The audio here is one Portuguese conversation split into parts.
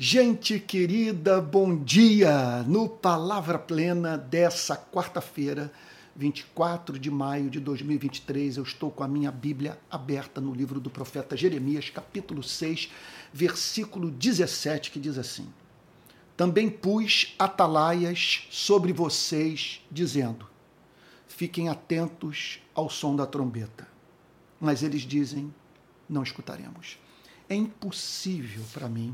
Gente querida, bom dia! No Palavra Plena dessa quarta-feira, 24 de maio de 2023, eu estou com a minha Bíblia aberta no livro do profeta Jeremias, capítulo 6, versículo 17, que diz assim: Também pus atalaias sobre vocês, dizendo: Fiquem atentos ao som da trombeta. Mas eles dizem: Não escutaremos. É impossível para mim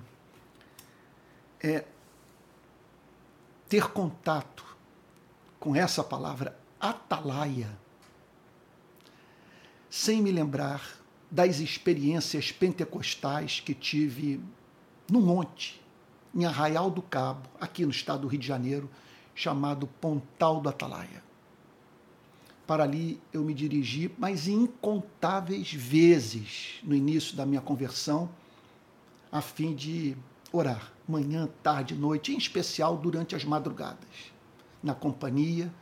é ter contato com essa palavra atalaia, sem me lembrar das experiências pentecostais que tive no monte, em Arraial do Cabo, aqui no estado do Rio de Janeiro, chamado Pontal do Atalaia. Para ali eu me dirigi, mas incontáveis vezes no início da minha conversão, a fim de orar, manhã, tarde, noite, em especial durante as madrugadas, na companhia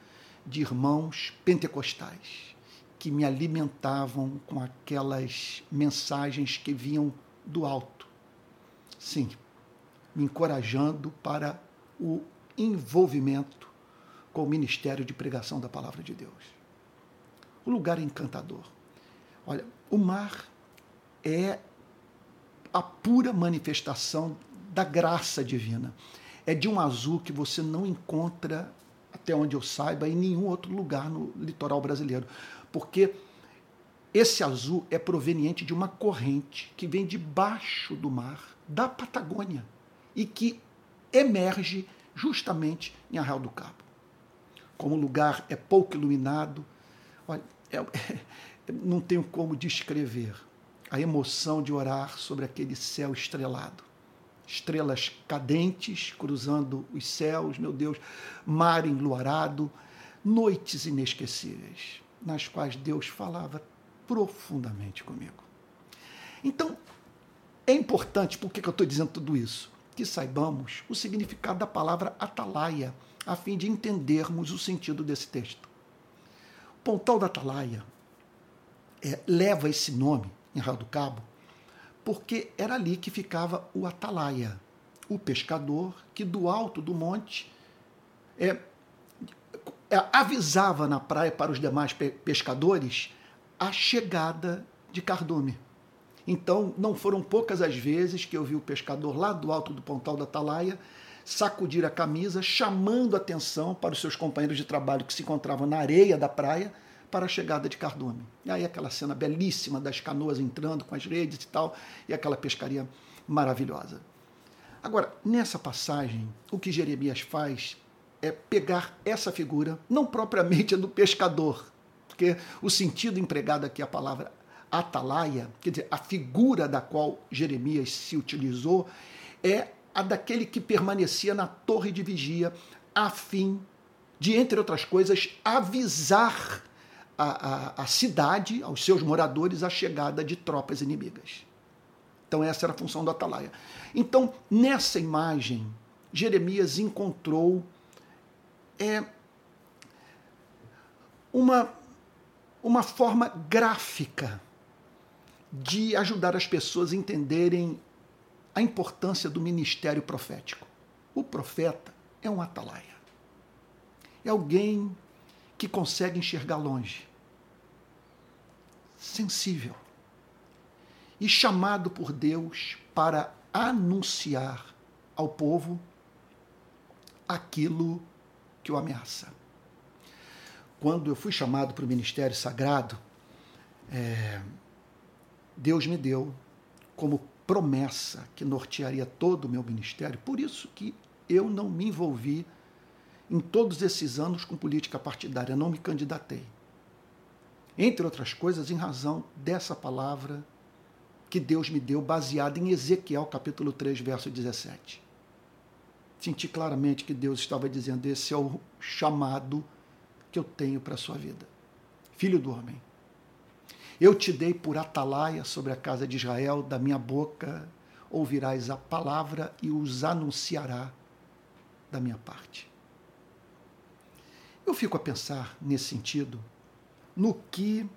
de irmãos pentecostais que me alimentavam com aquelas mensagens que vinham do alto. Sim, me encorajando para o envolvimento com o ministério de pregação da palavra de Deus. O lugar é encantador. Olha, o mar é a pura manifestação da graça divina. É de um azul que você não encontra, até onde eu saiba, em nenhum outro lugar no litoral brasileiro. Porque esse azul é proveniente de uma corrente que vem debaixo do mar, da Patagônia, e que emerge justamente em Arraial do Cabo. Como o lugar é pouco iluminado, olha, é, é, não tenho como descrever a emoção de orar sobre aquele céu estrelado estrelas cadentes cruzando os céus, meu Deus, mar enluarado, noites inesquecíveis, nas quais Deus falava profundamente comigo. Então, é importante, por que eu estou dizendo tudo isso? Que saibamos o significado da palavra atalaia, a fim de entendermos o sentido desse texto. O Pontal da Atalaia é, leva esse nome, em Raio do Cabo, porque era ali que ficava o atalaia, o pescador que do alto do monte é, é, avisava na praia para os demais pe pescadores a chegada de cardume. Então, não foram poucas as vezes que eu vi o pescador lá do alto do pontal da atalaia sacudir a camisa, chamando atenção para os seus companheiros de trabalho que se encontravam na areia da praia para a chegada de Cardume. E aí aquela cena belíssima das canoas entrando com as redes e tal, e aquela pescaria maravilhosa. Agora, nessa passagem, o que Jeremias faz é pegar essa figura, não propriamente do pescador, porque o sentido empregado aqui, a palavra atalaia, quer dizer, a figura da qual Jeremias se utilizou, é a daquele que permanecia na torre de vigia, a fim de, entre outras coisas, avisar a, cidade, aos seus moradores, a chegada de tropas inimigas. Então, essa era a função do atalaia. Então, nessa imagem, Jeremias encontrou é, uma, uma forma gráfica de ajudar as pessoas a entenderem a importância do ministério profético. O profeta é um atalaia. É alguém que consegue enxergar longe, sensível. E chamado por Deus para anunciar ao povo aquilo que o ameaça. Quando eu fui chamado para o ministério sagrado, é, Deus me deu como promessa que nortearia todo o meu ministério, por isso que eu não me envolvi em todos esses anos com política partidária, não me candidatei. Entre outras coisas, em razão dessa palavra que Deus me deu, baseada em Ezequiel capítulo 3, verso 17. Senti claramente que Deus estava dizendo: esse é o chamado que eu tenho para a sua vida. Filho do homem, eu te dei por atalaia sobre a casa de Israel, da minha boca ouvirás a palavra e os anunciará da minha parte. Eu fico a pensar nesse sentido no que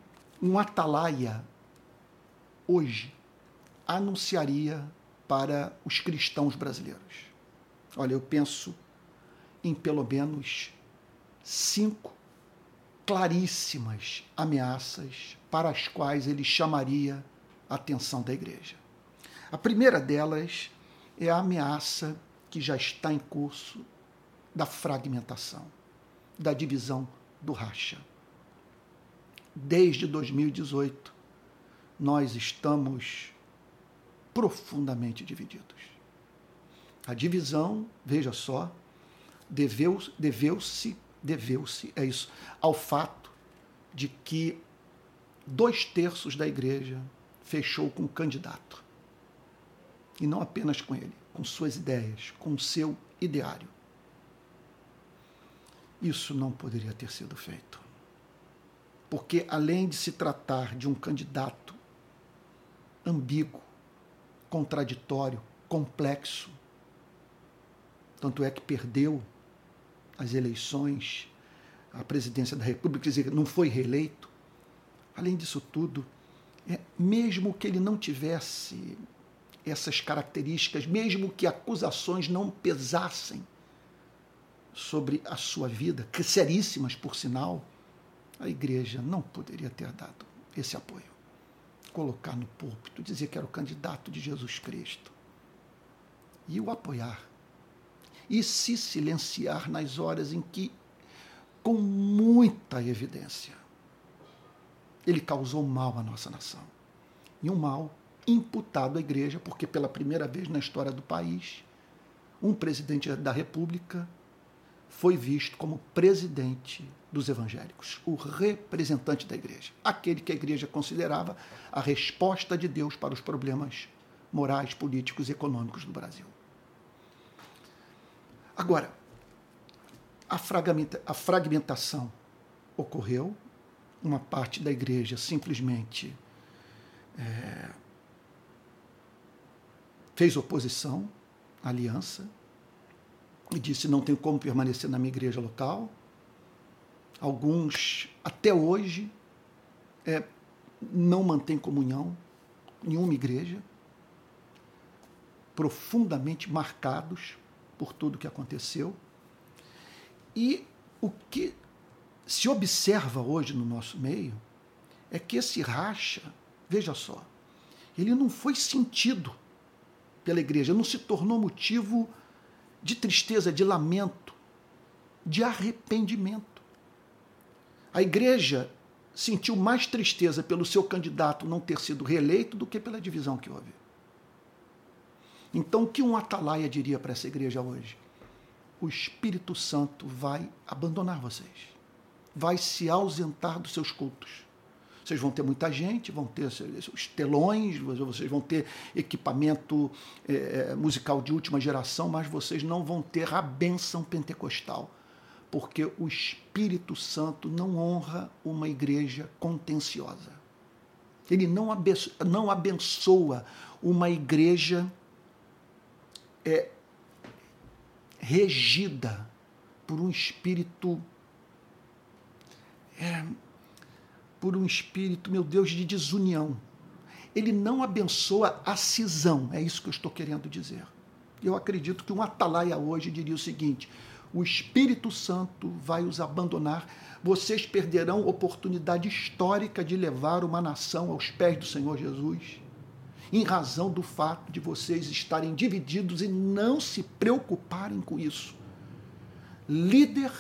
um atalaia hoje anunciaria para os cristãos brasileiros? Olha, eu penso em pelo menos cinco claríssimas ameaças para as quais ele chamaria a atenção da igreja. A primeira delas é a ameaça que já está em curso da fragmentação, da divisão do racha. Desde 2018, nós estamos profundamente divididos. A divisão, veja só, deveu-se, deveu-se, deveu-se, é isso, ao fato de que dois terços da igreja fechou com o candidato. E não apenas com ele, com suas ideias, com o seu ideário. Isso não poderia ter sido feito. Porque, além de se tratar de um candidato ambíguo, contraditório, complexo, tanto é que perdeu as eleições, a presidência da República, quer dizer, não foi reeleito. Além disso tudo, é, mesmo que ele não tivesse essas características, mesmo que acusações não pesassem sobre a sua vida, que seríssimas por sinal, a igreja não poderia ter dado esse apoio. Colocar no púlpito, dizer que era o candidato de Jesus Cristo e o apoiar e se silenciar nas horas em que, com muita evidência, ele causou mal à nossa nação. E um mal imputado à igreja, porque pela primeira vez na história do país, um presidente da República foi visto como presidente dos evangélicos, o representante da igreja, aquele que a igreja considerava a resposta de Deus para os problemas morais, políticos e econômicos do Brasil. Agora, a, fragmenta, a fragmentação ocorreu, uma parte da igreja simplesmente é, fez oposição à aliança e disse: não tenho como permanecer na minha igreja local. Alguns, até hoje, é, não mantêm comunhão, nenhuma igreja, profundamente marcados por tudo que aconteceu. E o que se observa hoje no nosso meio é que esse racha, veja só, ele não foi sentido pela igreja, não se tornou motivo de tristeza, de lamento, de arrependimento. A igreja sentiu mais tristeza pelo seu candidato não ter sido reeleito do que pela divisão que houve. Então, o que um atalaia diria para essa igreja hoje? O Espírito Santo vai abandonar vocês, vai se ausentar dos seus cultos. Vocês vão ter muita gente, vão ter os telões, vocês vão ter equipamento é, musical de última geração, mas vocês não vão ter a bênção pentecostal, porque o Espírito Santo não honra uma igreja contenciosa. Ele não abençoa, não abençoa uma igreja é regida por um espírito é, por um espírito, meu Deus, de desunião. Ele não abençoa a cisão, é isso que eu estou querendo dizer. Eu acredito que um atalaia hoje diria o seguinte: o Espírito Santo vai os abandonar, vocês perderão oportunidade histórica de levar uma nação aos pés do Senhor Jesus em razão do fato de vocês estarem divididos e não se preocuparem com isso. Líder,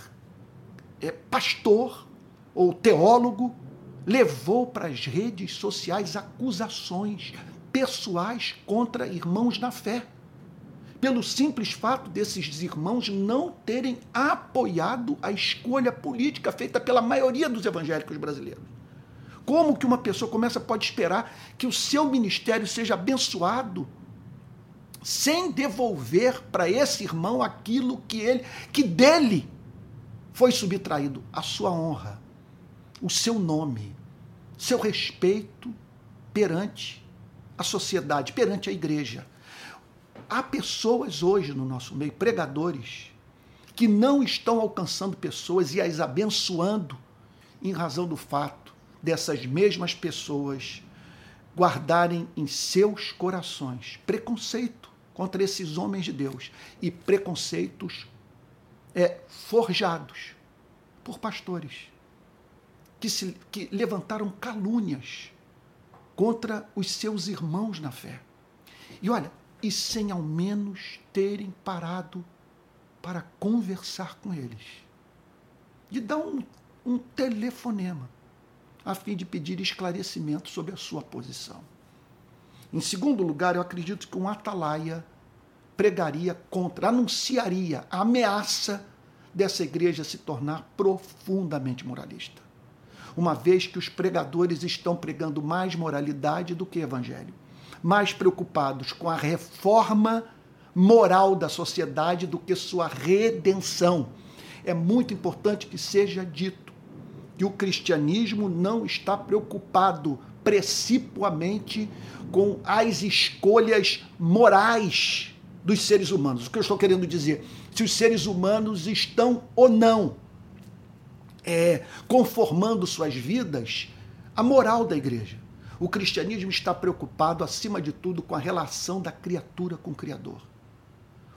é, pastor ou teólogo levou para as redes sociais acusações pessoais contra irmãos na fé, pelo simples fato desses irmãos não terem apoiado a escolha política feita pela maioria dos evangélicos brasileiros. Como que uma pessoa começa pode esperar que o seu ministério seja abençoado sem devolver para esse irmão aquilo que ele que dele foi subtraído, a sua honra, o seu nome, seu respeito perante a sociedade, perante a igreja. Há pessoas hoje no nosso meio, pregadores, que não estão alcançando pessoas e as abençoando em razão do fato dessas mesmas pessoas guardarem em seus corações preconceito contra esses homens de Deus e preconceitos é, forjados por pastores que, se, que levantaram calúnias contra os seus irmãos na fé. E olha, e sem ao menos terem parado para conversar com eles. De dar um, um telefonema, a fim de pedir esclarecimento sobre a sua posição. Em segundo lugar, eu acredito que um atalaia pregaria contra, anunciaria a ameaça dessa igreja se tornar profundamente moralista. Uma vez que os pregadores estão pregando mais moralidade do que evangelho, mais preocupados com a reforma moral da sociedade do que sua redenção. É muito importante que seja dito que o cristianismo não está preocupado precipuamente com as escolhas morais dos seres humanos. O que eu estou querendo dizer? Se os seres humanos estão ou não é, conformando suas vidas à moral da igreja. O cristianismo está preocupado, acima de tudo, com a relação da criatura com o Criador.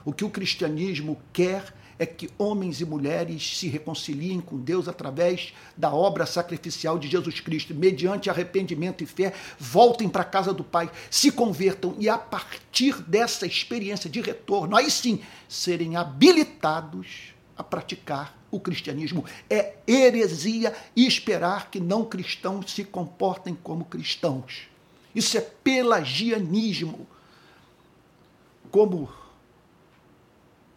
O que o cristianismo quer é que homens e mulheres se reconciliem com Deus através da obra sacrificial de Jesus Cristo, mediante arrependimento e fé, voltem para a casa do Pai, se convertam e, a partir dessa experiência de retorno, aí sim, serem habilitados a praticar o cristianismo. É heresia esperar que não cristãos se comportem como cristãos. Isso é pelagianismo. Como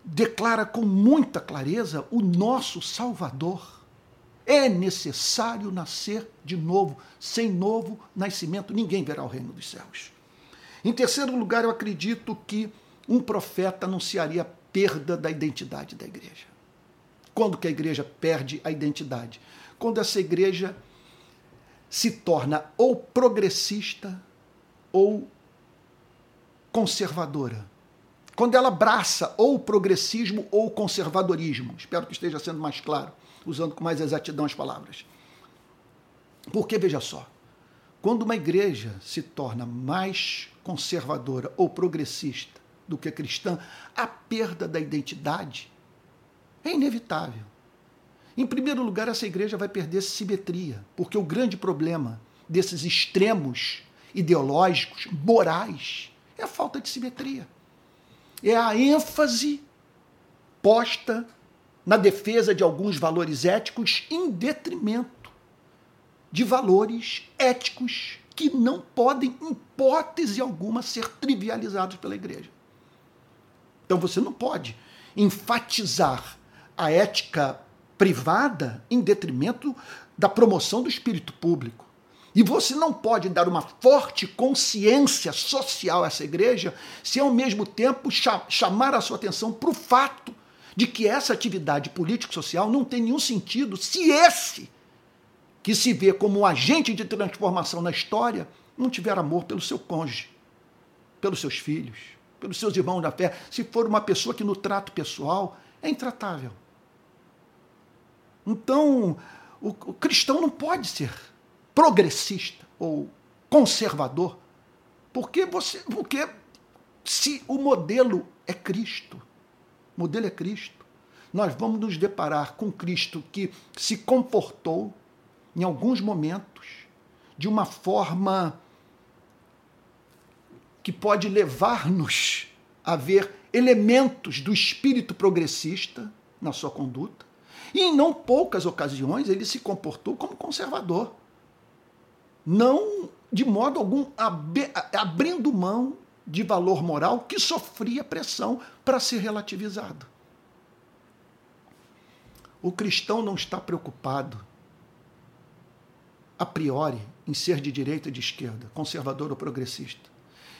declara com muita clareza o nosso Salvador. É necessário nascer de novo. Sem novo nascimento, ninguém verá o reino dos céus. Em terceiro lugar, eu acredito que um profeta anunciaria a perda da identidade da igreja. Quando que a igreja perde a identidade? Quando essa igreja se torna ou progressista ou conservadora quando ela abraça ou o progressismo ou o conservadorismo. Espero que esteja sendo mais claro, usando com mais exatidão as palavras. Porque, veja só, quando uma igreja se torna mais conservadora ou progressista do que cristã, a perda da identidade é inevitável. Em primeiro lugar, essa igreja vai perder simetria, porque o grande problema desses extremos ideológicos, morais, é a falta de simetria é a ênfase posta na defesa de alguns valores éticos em detrimento de valores éticos que não podem, em hipótese alguma, ser trivializados pela igreja. Então você não pode enfatizar a ética privada em detrimento da promoção do espírito público. E você não pode dar uma forte consciência social a essa igreja se ao mesmo tempo chamar a sua atenção para o fato de que essa atividade político-social não tem nenhum sentido se esse, que se vê como um agente de transformação na história, não tiver amor pelo seu cônjuge, pelos seus filhos, pelos seus irmãos da fé, se for uma pessoa que no trato pessoal é intratável. Então, o, o cristão não pode ser progressista ou conservador, porque você, porque se o modelo é Cristo, o modelo é Cristo, nós vamos nos deparar com Cristo que se comportou em alguns momentos de uma forma que pode levar-nos a ver elementos do espírito progressista na sua conduta, e em não poucas ocasiões ele se comportou como conservador não de modo algum abrindo mão de valor moral que sofria pressão para ser relativizado. O cristão não está preocupado a priori em ser de direita ou de esquerda, conservador ou progressista.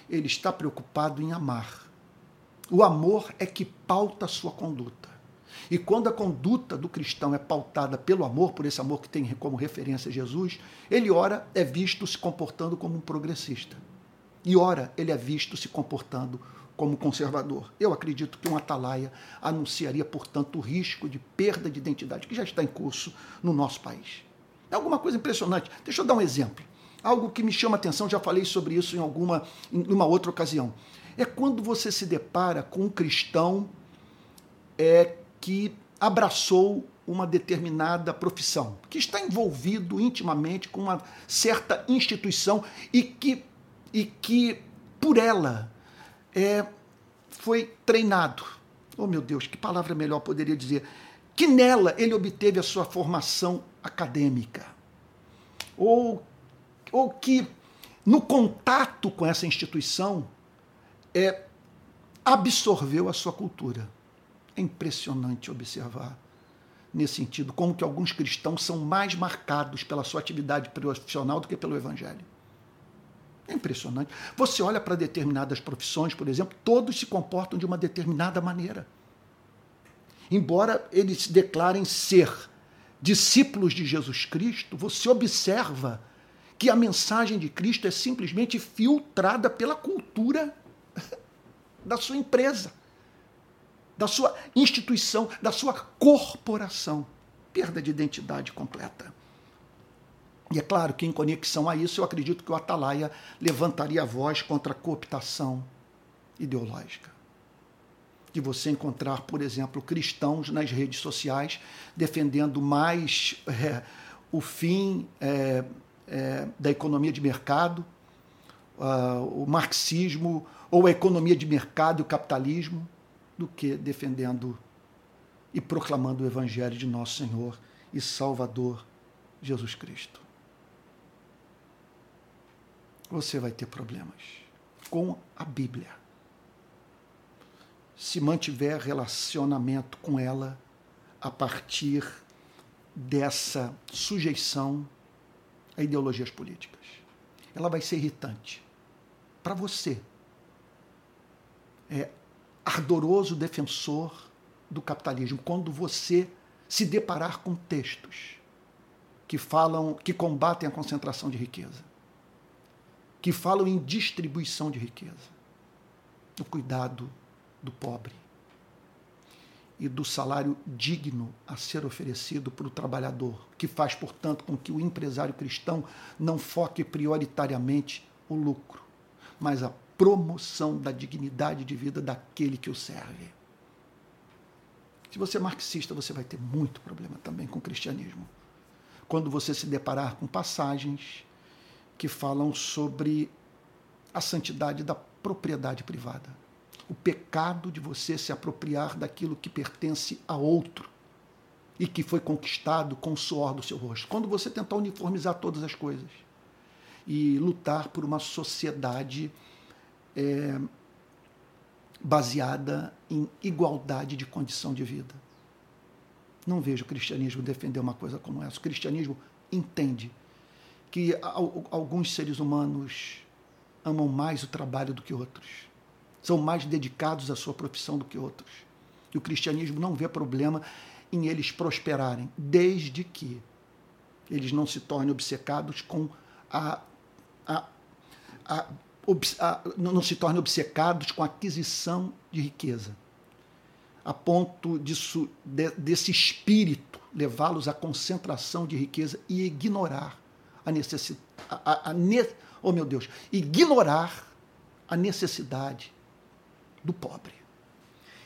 Ele está preocupado em amar. O amor é que pauta a sua conduta. E quando a conduta do cristão é pautada pelo amor, por esse amor que tem como referência Jesus, ele ora é visto se comportando como um progressista. E ora ele é visto se comportando como conservador. Eu acredito que um atalaia anunciaria, portanto, o risco de perda de identidade que já está em curso no nosso país. É alguma coisa impressionante. Deixa eu dar um exemplo. Algo que me chama atenção, já falei sobre isso em alguma em uma outra ocasião. É quando você se depara com um cristão é, que abraçou uma determinada profissão, que está envolvido intimamente com uma certa instituição e que, e que por ela, é, foi treinado. Oh meu Deus, que palavra melhor poderia dizer? Que nela ele obteve a sua formação acadêmica. Ou, ou que no contato com essa instituição é, absorveu a sua cultura. É impressionante observar nesse sentido como que alguns cristãos são mais marcados pela sua atividade profissional do que pelo evangelho. É impressionante. Você olha para determinadas profissões, por exemplo, todos se comportam de uma determinada maneira. Embora eles se declarem ser discípulos de Jesus Cristo, você observa que a mensagem de Cristo é simplesmente filtrada pela cultura da sua empresa, da sua instituição, da sua corporação. Perda de identidade completa. E é claro que, em conexão a isso, eu acredito que o Atalaia levantaria a voz contra a cooptação ideológica. De você encontrar, por exemplo, cristãos nas redes sociais defendendo mais é, o fim é, é, da economia de mercado, uh, o marxismo, ou a economia de mercado e o capitalismo, do que defendendo e proclamando o Evangelho de nosso Senhor e Salvador Jesus Cristo você vai ter problemas com a Bíblia. Se mantiver relacionamento com ela a partir dessa sujeição a ideologias políticas. Ela vai ser irritante para você. É ardoroso defensor do capitalismo quando você se deparar com textos que falam, que combatem a concentração de riqueza que falam em distribuição de riqueza, o cuidado do pobre e do salário digno a ser oferecido para o trabalhador, que faz, portanto, com que o empresário cristão não foque prioritariamente o lucro, mas a promoção da dignidade de vida daquele que o serve. Se você é marxista, você vai ter muito problema também com o cristianismo. Quando você se deparar com passagens que falam sobre a santidade da propriedade privada. O pecado de você se apropriar daquilo que pertence a outro e que foi conquistado com o suor do seu rosto. Quando você tentar uniformizar todas as coisas e lutar por uma sociedade é, baseada em igualdade de condição de vida. Não vejo o cristianismo defender uma coisa como essa. O cristianismo entende que alguns seres humanos amam mais o trabalho do que outros, são mais dedicados à sua profissão do que outros. E o cristianismo não vê problema em eles prosperarem, desde que eles não se tornem obcecados com a, a, a, a não se tornem obcecados com a aquisição de riqueza, a ponto disso, de, desse espírito levá-los à concentração de riqueza e ignorar a necessidade, a, a, ne, oh meu Deus, ignorar a necessidade do pobre.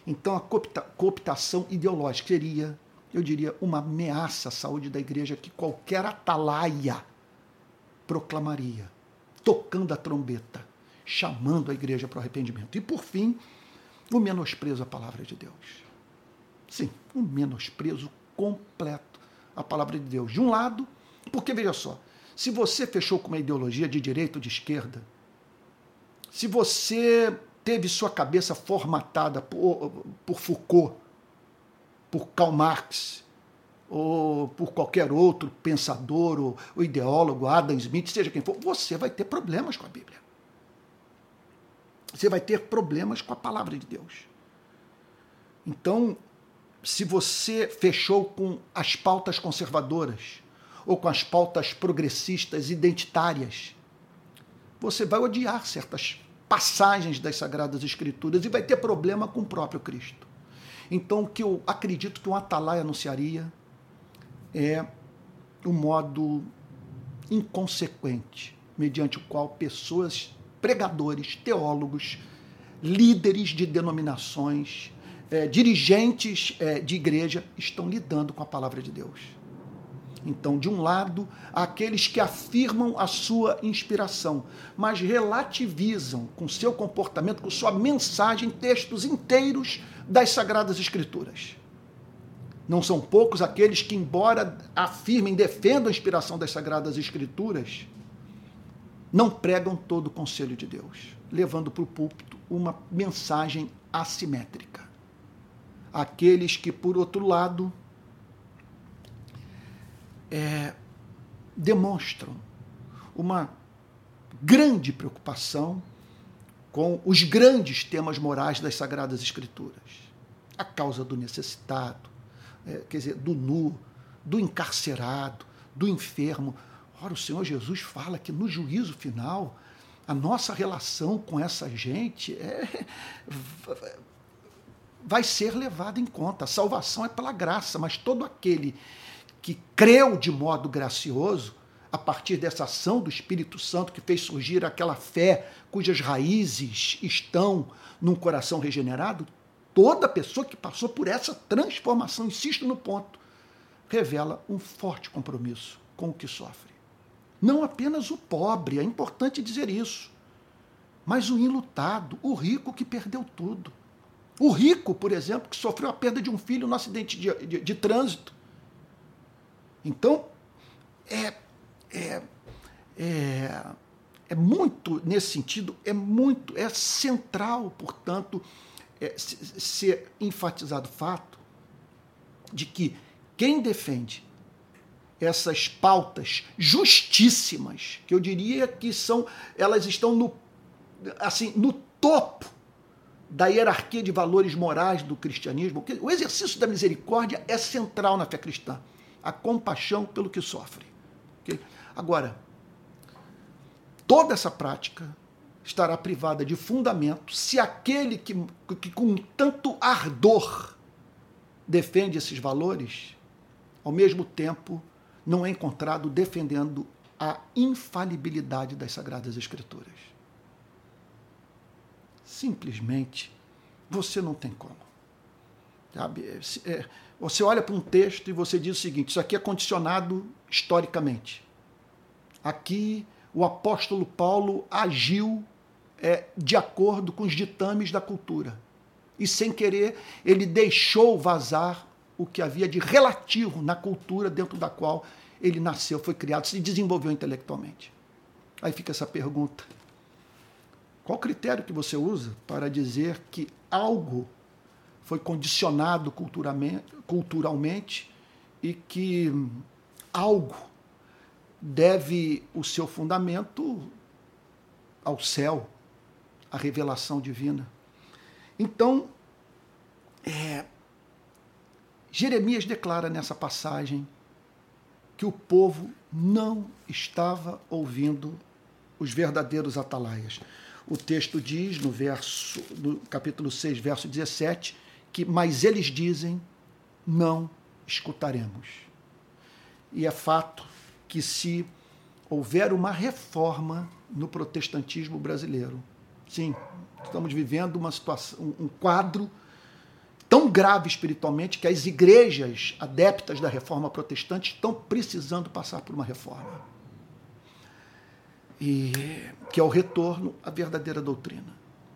Então a coopta, cooptação ideológica seria, eu diria, uma ameaça à saúde da igreja que qualquer atalaia proclamaria, tocando a trombeta, chamando a igreja para o arrependimento. E por fim, o menosprezo à palavra de Deus. Sim, um menosprezo completo à palavra de Deus. De um lado, porque veja só, se você fechou com uma ideologia de direita ou de esquerda, se você teve sua cabeça formatada por, por Foucault, por Karl Marx, ou por qualquer outro pensador ou, ou ideólogo, Adam Smith, seja quem for, você vai ter problemas com a Bíblia. Você vai ter problemas com a palavra de Deus. Então, se você fechou com as pautas conservadoras, ou com as pautas progressistas identitárias. Você vai odiar certas passagens das Sagradas Escrituras e vai ter problema com o próprio Cristo. Então, o que eu acredito que um Atalai anunciaria é o modo inconsequente mediante o qual pessoas, pregadores, teólogos, líderes de denominações, é, dirigentes é, de igreja estão lidando com a palavra de Deus. Então, de um lado, aqueles que afirmam a sua inspiração, mas relativizam com seu comportamento, com sua mensagem, textos inteiros das Sagradas Escrituras. Não são poucos aqueles que, embora afirmem, defendam a inspiração das Sagradas Escrituras, não pregam todo o conselho de Deus, levando para o púlpito uma mensagem assimétrica. Aqueles que, por outro lado, é, demonstram uma grande preocupação com os grandes temas morais das Sagradas Escrituras. A causa do necessitado, é, quer dizer, do nu, do encarcerado, do enfermo. Ora, o Senhor Jesus fala que no juízo final, a nossa relação com essa gente é, vai ser levada em conta. A salvação é pela graça, mas todo aquele que creu de modo gracioso, a partir dessa ação do Espírito Santo que fez surgir aquela fé cujas raízes estão num coração regenerado, toda pessoa que passou por essa transformação, insisto no ponto, revela um forte compromisso com o que sofre. Não apenas o pobre, é importante dizer isso, mas o enlutado, o rico que perdeu tudo. O rico, por exemplo, que sofreu a perda de um filho no acidente de, de, de trânsito então, é, é, é, é muito, nesse sentido, é muito, é central, portanto, é, ser enfatizado o fato de que quem defende essas pautas justíssimas, que eu diria que são, elas estão no, assim, no topo da hierarquia de valores morais do cristianismo, o exercício da misericórdia é central na fé cristã a compaixão pelo que sofre. Okay? Agora, toda essa prática estará privada de fundamento se aquele que, que com tanto ardor defende esses valores, ao mesmo tempo não é encontrado defendendo a infalibilidade das Sagradas Escrituras. Simplesmente você não tem como. É, é você olha para um texto e você diz o seguinte: isso aqui é condicionado historicamente. Aqui o apóstolo Paulo agiu é, de acordo com os ditames da cultura. E sem querer, ele deixou vazar o que havia de relativo na cultura dentro da qual ele nasceu, foi criado, se desenvolveu intelectualmente. Aí fica essa pergunta: qual critério que você usa para dizer que algo foi condicionado culturalmente, e que algo deve o seu fundamento ao céu, à revelação divina. Então, é, Jeremias declara nessa passagem que o povo não estava ouvindo os verdadeiros atalaias. O texto diz no verso no capítulo 6, verso 17, que mas eles dizem não escutaremos. E é fato que se houver uma reforma no protestantismo brasileiro, sim, estamos vivendo uma situação, um quadro tão grave espiritualmente que as igrejas adeptas da reforma protestante estão precisando passar por uma reforma. E que é o retorno à verdadeira doutrina.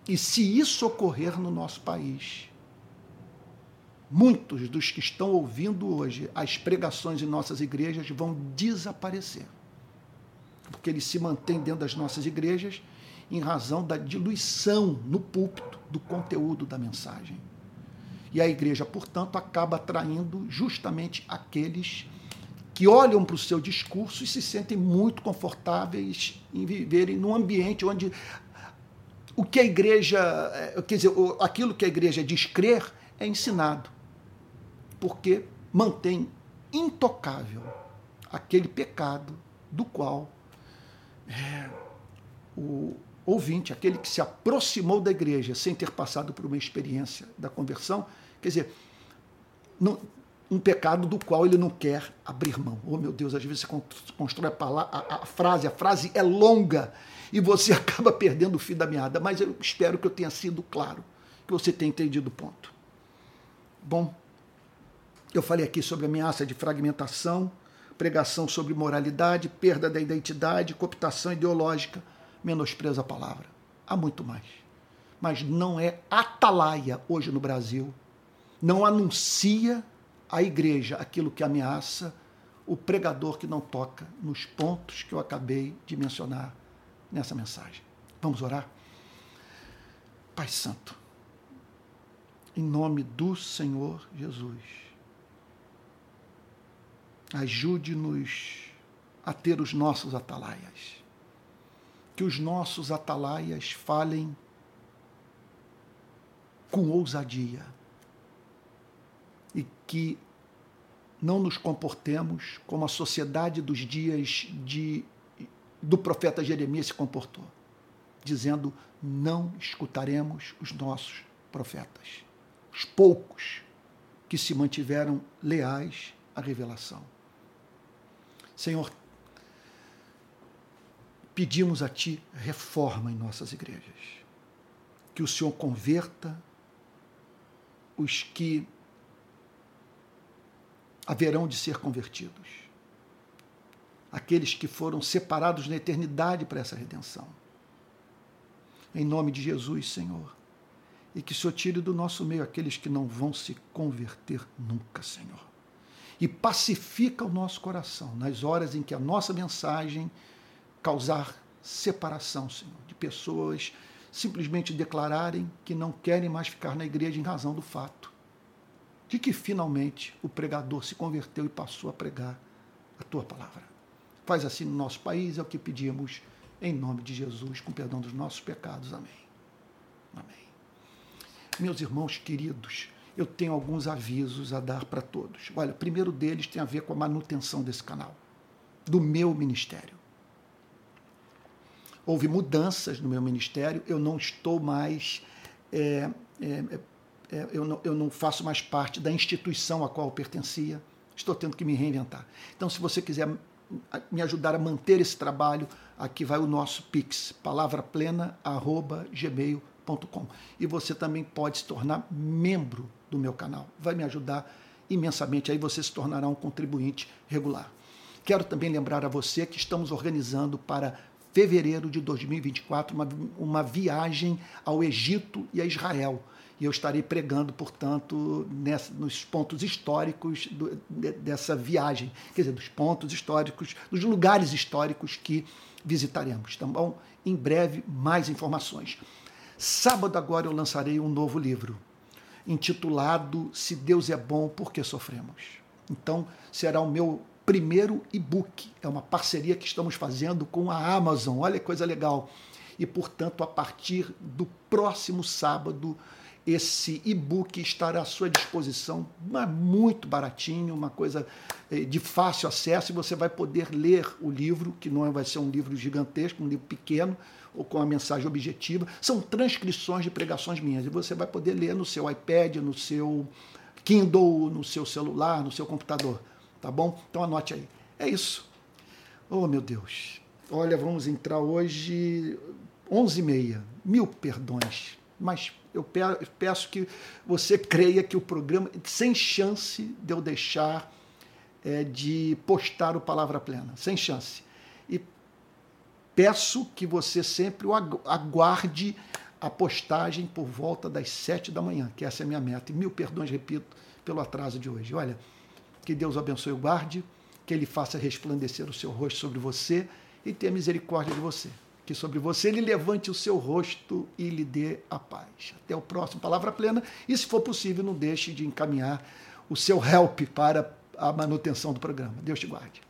E se isso ocorrer no nosso país, muitos dos que estão ouvindo hoje as pregações em nossas igrejas vão desaparecer. Porque eles se mantêm dentro das nossas igrejas em razão da diluição no púlpito do conteúdo da mensagem. E a igreja, portanto, acaba atraindo justamente aqueles que olham para o seu discurso e se sentem muito confortáveis em viverem num ambiente onde o que a igreja, eh, quer dizer, aquilo que a igreja diz crer é ensinado porque mantém intocável aquele pecado do qual é, o ouvinte, aquele que se aproximou da igreja sem ter passado por uma experiência da conversão, quer dizer, não, um pecado do qual ele não quer abrir mão. Oh, meu Deus, às vezes você constrói a, palavra, a, a frase, a frase é longa e você acaba perdendo o fio da meada, mas eu espero que eu tenha sido claro, que você tenha entendido o ponto. Bom, eu falei aqui sobre ameaça de fragmentação, pregação sobre moralidade, perda da identidade, cooptação ideológica, menospreza a palavra. Há muito mais. Mas não é atalaia hoje no Brasil. Não anuncia a igreja aquilo que ameaça o pregador que não toca nos pontos que eu acabei de mencionar nessa mensagem. Vamos orar? Pai Santo, em nome do Senhor Jesus, ajude-nos a ter os nossos atalaias. Que os nossos atalaias falem com ousadia que não nos comportemos como a sociedade dos dias de, do profeta Jeremias se comportou, dizendo: não escutaremos os nossos profetas, os poucos que se mantiveram leais à revelação. Senhor, pedimos a Ti reforma em nossas igrejas, que o Senhor converta os que haverão de ser convertidos. Aqueles que foram separados na eternidade para essa redenção. Em nome de Jesus, Senhor. E que o Senhor tire do nosso meio aqueles que não vão se converter nunca, Senhor. E pacifica o nosso coração nas horas em que a nossa mensagem causar separação, Senhor, de pessoas simplesmente declararem que não querem mais ficar na igreja em razão do fato de que finalmente o pregador se converteu e passou a pregar a tua palavra. Faz assim no nosso país, é o que pedimos, em nome de Jesus, com perdão dos nossos pecados. Amém. Amém. Meus irmãos queridos, eu tenho alguns avisos a dar para todos. Olha, o primeiro deles tem a ver com a manutenção desse canal, do meu ministério. Houve mudanças no meu ministério, eu não estou mais é, é, eu, não, eu não faço mais parte da instituição a qual eu pertencia, estou tendo que me reinventar. Então, se você quiser me ajudar a manter esse trabalho, aqui vai o nosso Pix, palavraplena.gmail.com. E você também pode se tornar membro do meu canal. Vai me ajudar imensamente, aí você se tornará um contribuinte regular. Quero também lembrar a você que estamos organizando para fevereiro de 2024 uma, uma viagem ao Egito e a Israel e eu estarei pregando, portanto, nessa, nos pontos históricos do, de, dessa viagem, quer dizer, dos pontos históricos, dos lugares históricos que visitaremos. Tá bom? Em breve, mais informações. Sábado agora eu lançarei um novo livro, intitulado Se Deus é Bom, Por que Sofremos? Então, será o meu primeiro e-book. É uma parceria que estamos fazendo com a Amazon. Olha que coisa legal. E, portanto, a partir do próximo sábado, esse e-book estará à sua disposição, mas muito baratinho, uma coisa eh, de fácil acesso, e você vai poder ler o livro, que não vai ser um livro gigantesco, um livro pequeno, ou com a mensagem objetiva. São transcrições de pregações minhas, e você vai poder ler no seu iPad, no seu Kindle, no seu celular, no seu computador. Tá bom? Então anote aí. É isso. Oh, meu Deus. Olha, vamos entrar hoje 11h30. Mil perdões. Mas eu peço que você creia que o programa, sem chance de eu deixar é, de postar o Palavra Plena, sem chance. E peço que você sempre aguarde a postagem por volta das sete da manhã, que essa é a minha meta. E mil perdões, repito, pelo atraso de hoje. Olha, que Deus abençoe o guarde, que Ele faça resplandecer o seu rosto sobre você e tenha misericórdia de você que sobre você ele levante o seu rosto e lhe dê a paz. Até o próximo Palavra Plena. E, se for possível, não deixe de encaminhar o seu help para a manutenção do programa. Deus te guarde.